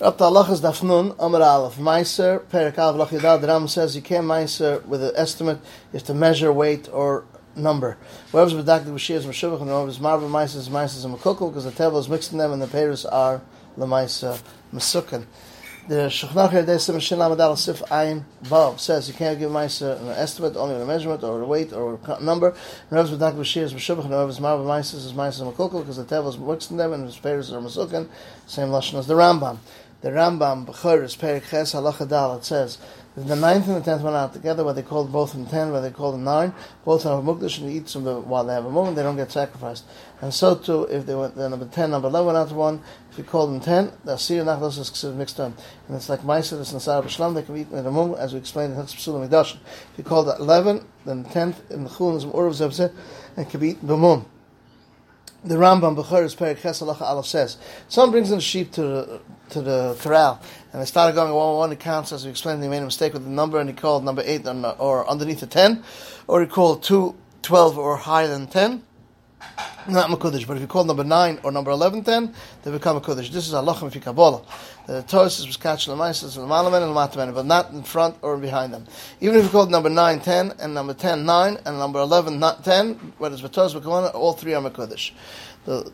Up to Allah is Dafnun, Amud Aleph. Meiser, Perik Yadad, the Ram says you can't Meiser with an estimate, you have to measure weight or number. Whoever's Bedaktik B'Shir is Meshuvach, and whoever's Marva Meiser is Meiser is Mekukul, because the Tevel is mixing them, and the Peris are Lemaisa Mesukan. The Shechnach Yadei Sim Shin Lamadal Sif Ayin Vav says you can't give Meiser an estimate, only with a measurement, or a weight, or a number. Whoever's Bedaktik B'Shir is Meshuvach, and whoever's Marva Meiser is Meiser Mekukul, because the Tevel is mixing them, and the Peris are Mesukan. Same Lashon as the Rambam. The Rambam, Bechoris, Perik Ches, Halacha Dal, it says, the ninth and the tenth went out together, where they called both in ten, where they called in nine. Both have a mukdash and eat some while they have a moment, they don't get sacrificed. And so too, if they went, the number ten, number eleven out one, if you called them ten, the Asir Nachlos is considered mixed in. And it's like Meiser, it's Nasar B'Shlam, they can eat in a moment, as we explained in Psulam If you called at eleven, then the tenth, in the Chulun is Urav Zebzeh, and can be eaten b'mum the Rambam Bechoris Perik Chesalacha Aleph says, someone brings in a sheep to the, to the corral, and they started going one one. He counts as we explained. They made a mistake with the number, and he called number eight or underneath the ten, or he called two twelve or higher than ten. Not Makudish, but if you call number 9 or number 11 10, they become a Kudish. This is Halachim fi Kabbalah. The Torah was catching the Maisas and the but not in front or behind them. Even if you call number 9 10 and number 10 9 and number 11 not 10, whether it's Batoz, all three are Makudish. The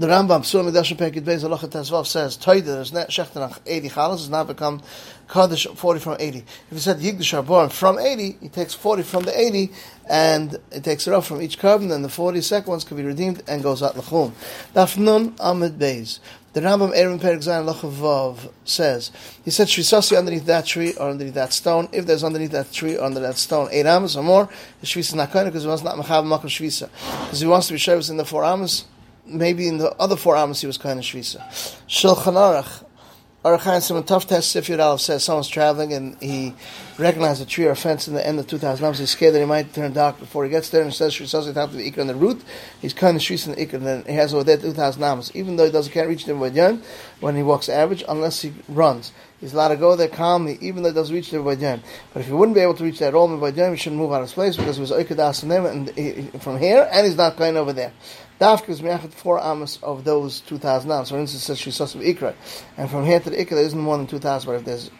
the Rambam Sur Midash Pekid Beis Halacha Tezvav says Toida there's net Shechtanach 80 Chalas has now become Kaddish 40 from 80. If he said Yigdash are born from 80, he takes 40 from the 80 and it takes it off from each carbon and the 40 second ones can be redeemed and goes out Lachum. Dafnun Amud Beis. The Rambam Aaron Perik Zayin Lachavav says, he said Shvisasi underneath that tree or underneath that stone. If there's underneath that tree or under that stone eight amos or more, the Shvisa is not because he wants not Machav Makam Shvisa. Because he wants to be Shavas in the four amos, maybe in the other four amos he was kind of shvisa. Shulchan Aruch, Aruch Simon Tough Test Sifir Aleph says someone's traveling and he recognized a tree or a fence in the end of 2,000 amos. He's scared that he might turn dark before he gets there and says Shvisas top of the Ikra on the root. He's kind of shvisa in the Ikra and then he has over there 2,000 amos. Even though he doesn't can't reach them with when he walks average unless he runs. He's allowed to go there calmly, even though it doesn't reach the Vajan. But if he wouldn't be able to reach that Roman Vajan, he shouldn't move out of his place because he was Oikadas and from here, and he's not going over there. Dafka is me'achet four amos of those 2,000 amos. For instance, says she Shisas of Ikra. And from here to the Ikra, there isn't more than 2,000, but if there's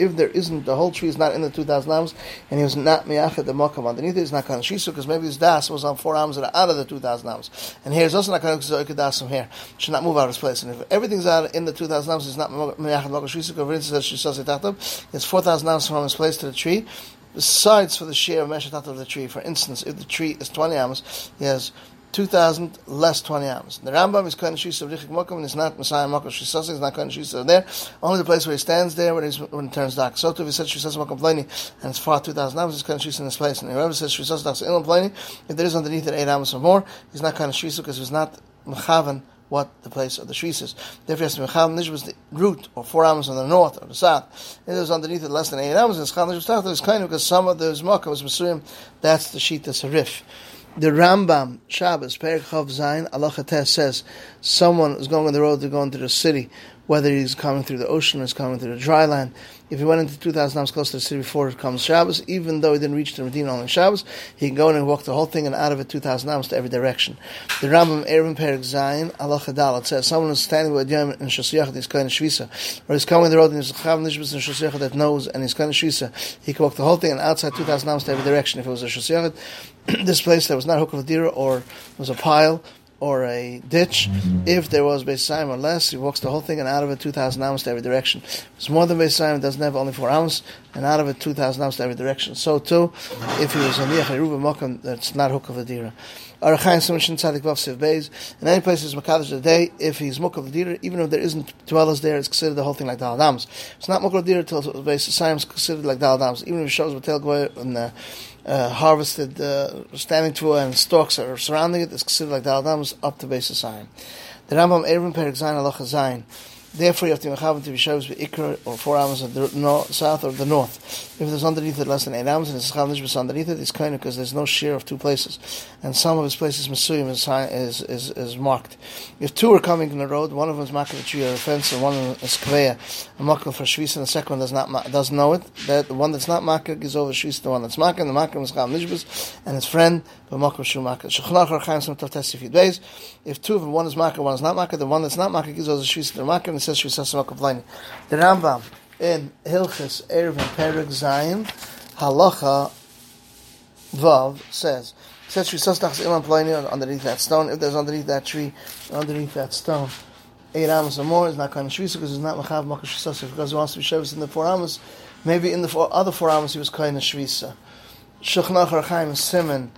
if there isn't, the whole tree is not in the 2,000 ams, and he was not miyachet the makam underneath it, he's not of shisu, because maybe his das was on four ams that are out of the 2,000 ams. And here is also not kind of das from here. Should not move out of his place. And if everything's out in the 2,000 ams, he's not miyachet makam shisu, for instance, shisas etatab, it's 4,000 ams from his place to the tree, besides for the share of meshatat of the tree. For instance, if the tree is 20 ams, he has 2,000 less 20 amos. The Rambam is of shisa of Richik Mokum, and it's not Messiah Mokum Shisasa, it's not of shisa there. Only the place where he stands there when, when it turns dark. So if he says Shisasa Mokum Plani, and it's far 2,000 amos, it's kind of shisa in this place. And whoever says Shisasa Dachs Ilam Plani, if there is underneath it 8 amos or more, he's not kind of shisa because he's not Mechavan what the place of the shvis is. Therefore, yes, Mechal Nish was the root, or four amos on the north or the south. If it was underneath it less than eight amos, and Chal Nish was because some of those makkah was Masurim, that's the sheet that's a riff the Rambam Shabbos Perik Chav Zayin Allah says someone is going on the road to go into the city, whether he's coming through the ocean or he's coming through the dry land. If he went into 2,000 miles close to the city before it comes Shabbos, even though he didn't reach the Medina on Shabbos, he can go in and walk the whole thing and out of it 2,000 miles to every direction. The Rambam Erevin Perik Zayin Allah Chadal it says someone is standing with Yom in Shosiyach, he's kind of Shvisa, or he's coming the road and he's Chav Nishbis in Shosiyach that knows and he's kind of Shvisa. He can walk the whole thing and outside 2,000 miles to every direction. If it was a Shosiyach, this place that was not of deer or was a pile or a ditch. If there was Beis or less, he walks the whole thing and out of it 2,000 ounces to every direction. If it's more than Beis it doesn't have only 4 ounces, and out of it 2,000 ounces to every direction. So too, if he was a Niach Mokum, that's not hook of a deer. Or Chaim Simishin Tzadik Vav Siv Beis. In any place is Makadish day, if he's Mukha V'dira, even if there isn't dwellers there, it's considered the whole thing like Dal Adams. It's not Mukha V'dira till Beis Saim is considered like Dal Adams. Even if it shows Batel Goy and uh, uh, harvested, uh, standing to and stalks are surrounding it, it's considered like Dal Adams up to Beis Saim. The Rambam Erevin Perik Zayin Allah Zayin. Therefore, you have to mechavan to be shavs ikr or four amos of the north, south or the north. If there's underneath it less than eight amos and it's chav underneath it, it's kind of because there's no share of two places, and some of his places mesuyim is, is is is marked. If two are coming in the road, one of them is makkah a tree or a fence, and one is kveya, a makkah for shvis, and the second one does not doesn't know it. That the one that's not makkah gives over shvis the one that's and the makkah is chav and his friend but makkah shu makkah. Shechnach or chaim some days. If two of them, one is makkah, one is not makkah, the one that's not makkah gives over shvis to the The Rambam in Hilchis Erev and Perek Zayin Halacha Vav says says Shvisas Tachas Ilan underneath that stone. If there's underneath that tree, underneath that stone, eight amos or more is not kind of shvisa because it's not machav makash shvisas because he wants to be shavis in the four amos. Maybe in the four, other four amos he was kind of shvisa. Shulchan Aruch Chaim Simon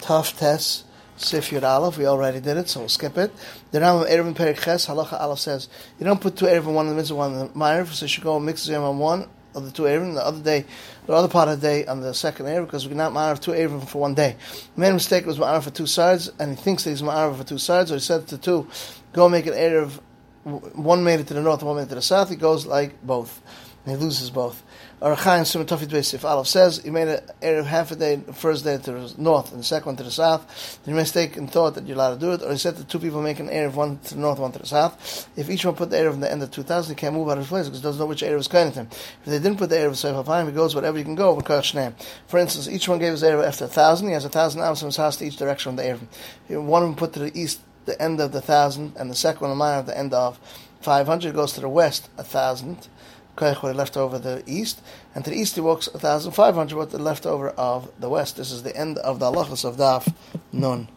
Taf Tes Sif Yud Aleph. We already did it, so we'll skip it. The Rambam Erev Perik Ches Halacha Aleph says you don't put two Erev one in the middle, one in the Ma'ariv, so you should go and mix them on one of the two Erev. The other day, the other part of the day on the second Erev, because we cannot Ma'ariv two Erev for one day. The main mistake was Ma'ariv for two sides, and he thinks that he's Ma'ariv for two sides, or he said to two, go make an Erev. One made it to the north, one made it to the south. He goes like both, and he loses both. Arachayim Simon Tafit Beis if Aleph says he made it Erev half a day, the first day to the north and the second one to the south. Then you mistake and thought that you're allowed to do it, or he said that two people make an Erev, one to the north, one to the south. If each one put the Erev in the end of 2000, he can't move out of his place because he doesn't know which Erev is kind of him. If they didn't put the Erev Seif Hafayim, he goes whatever you can go, For instance, each one gave his Erev after a thousand, he has a thousand amos from his house to each direction of the Erev. One of them put to the east the end of the thousand, and the second one of mine at the end of 500 goes to the west a thousand what left over the east, and to the east he walks 1,500 what the leftover of the west. This is the end of the halachas of Daf Nun.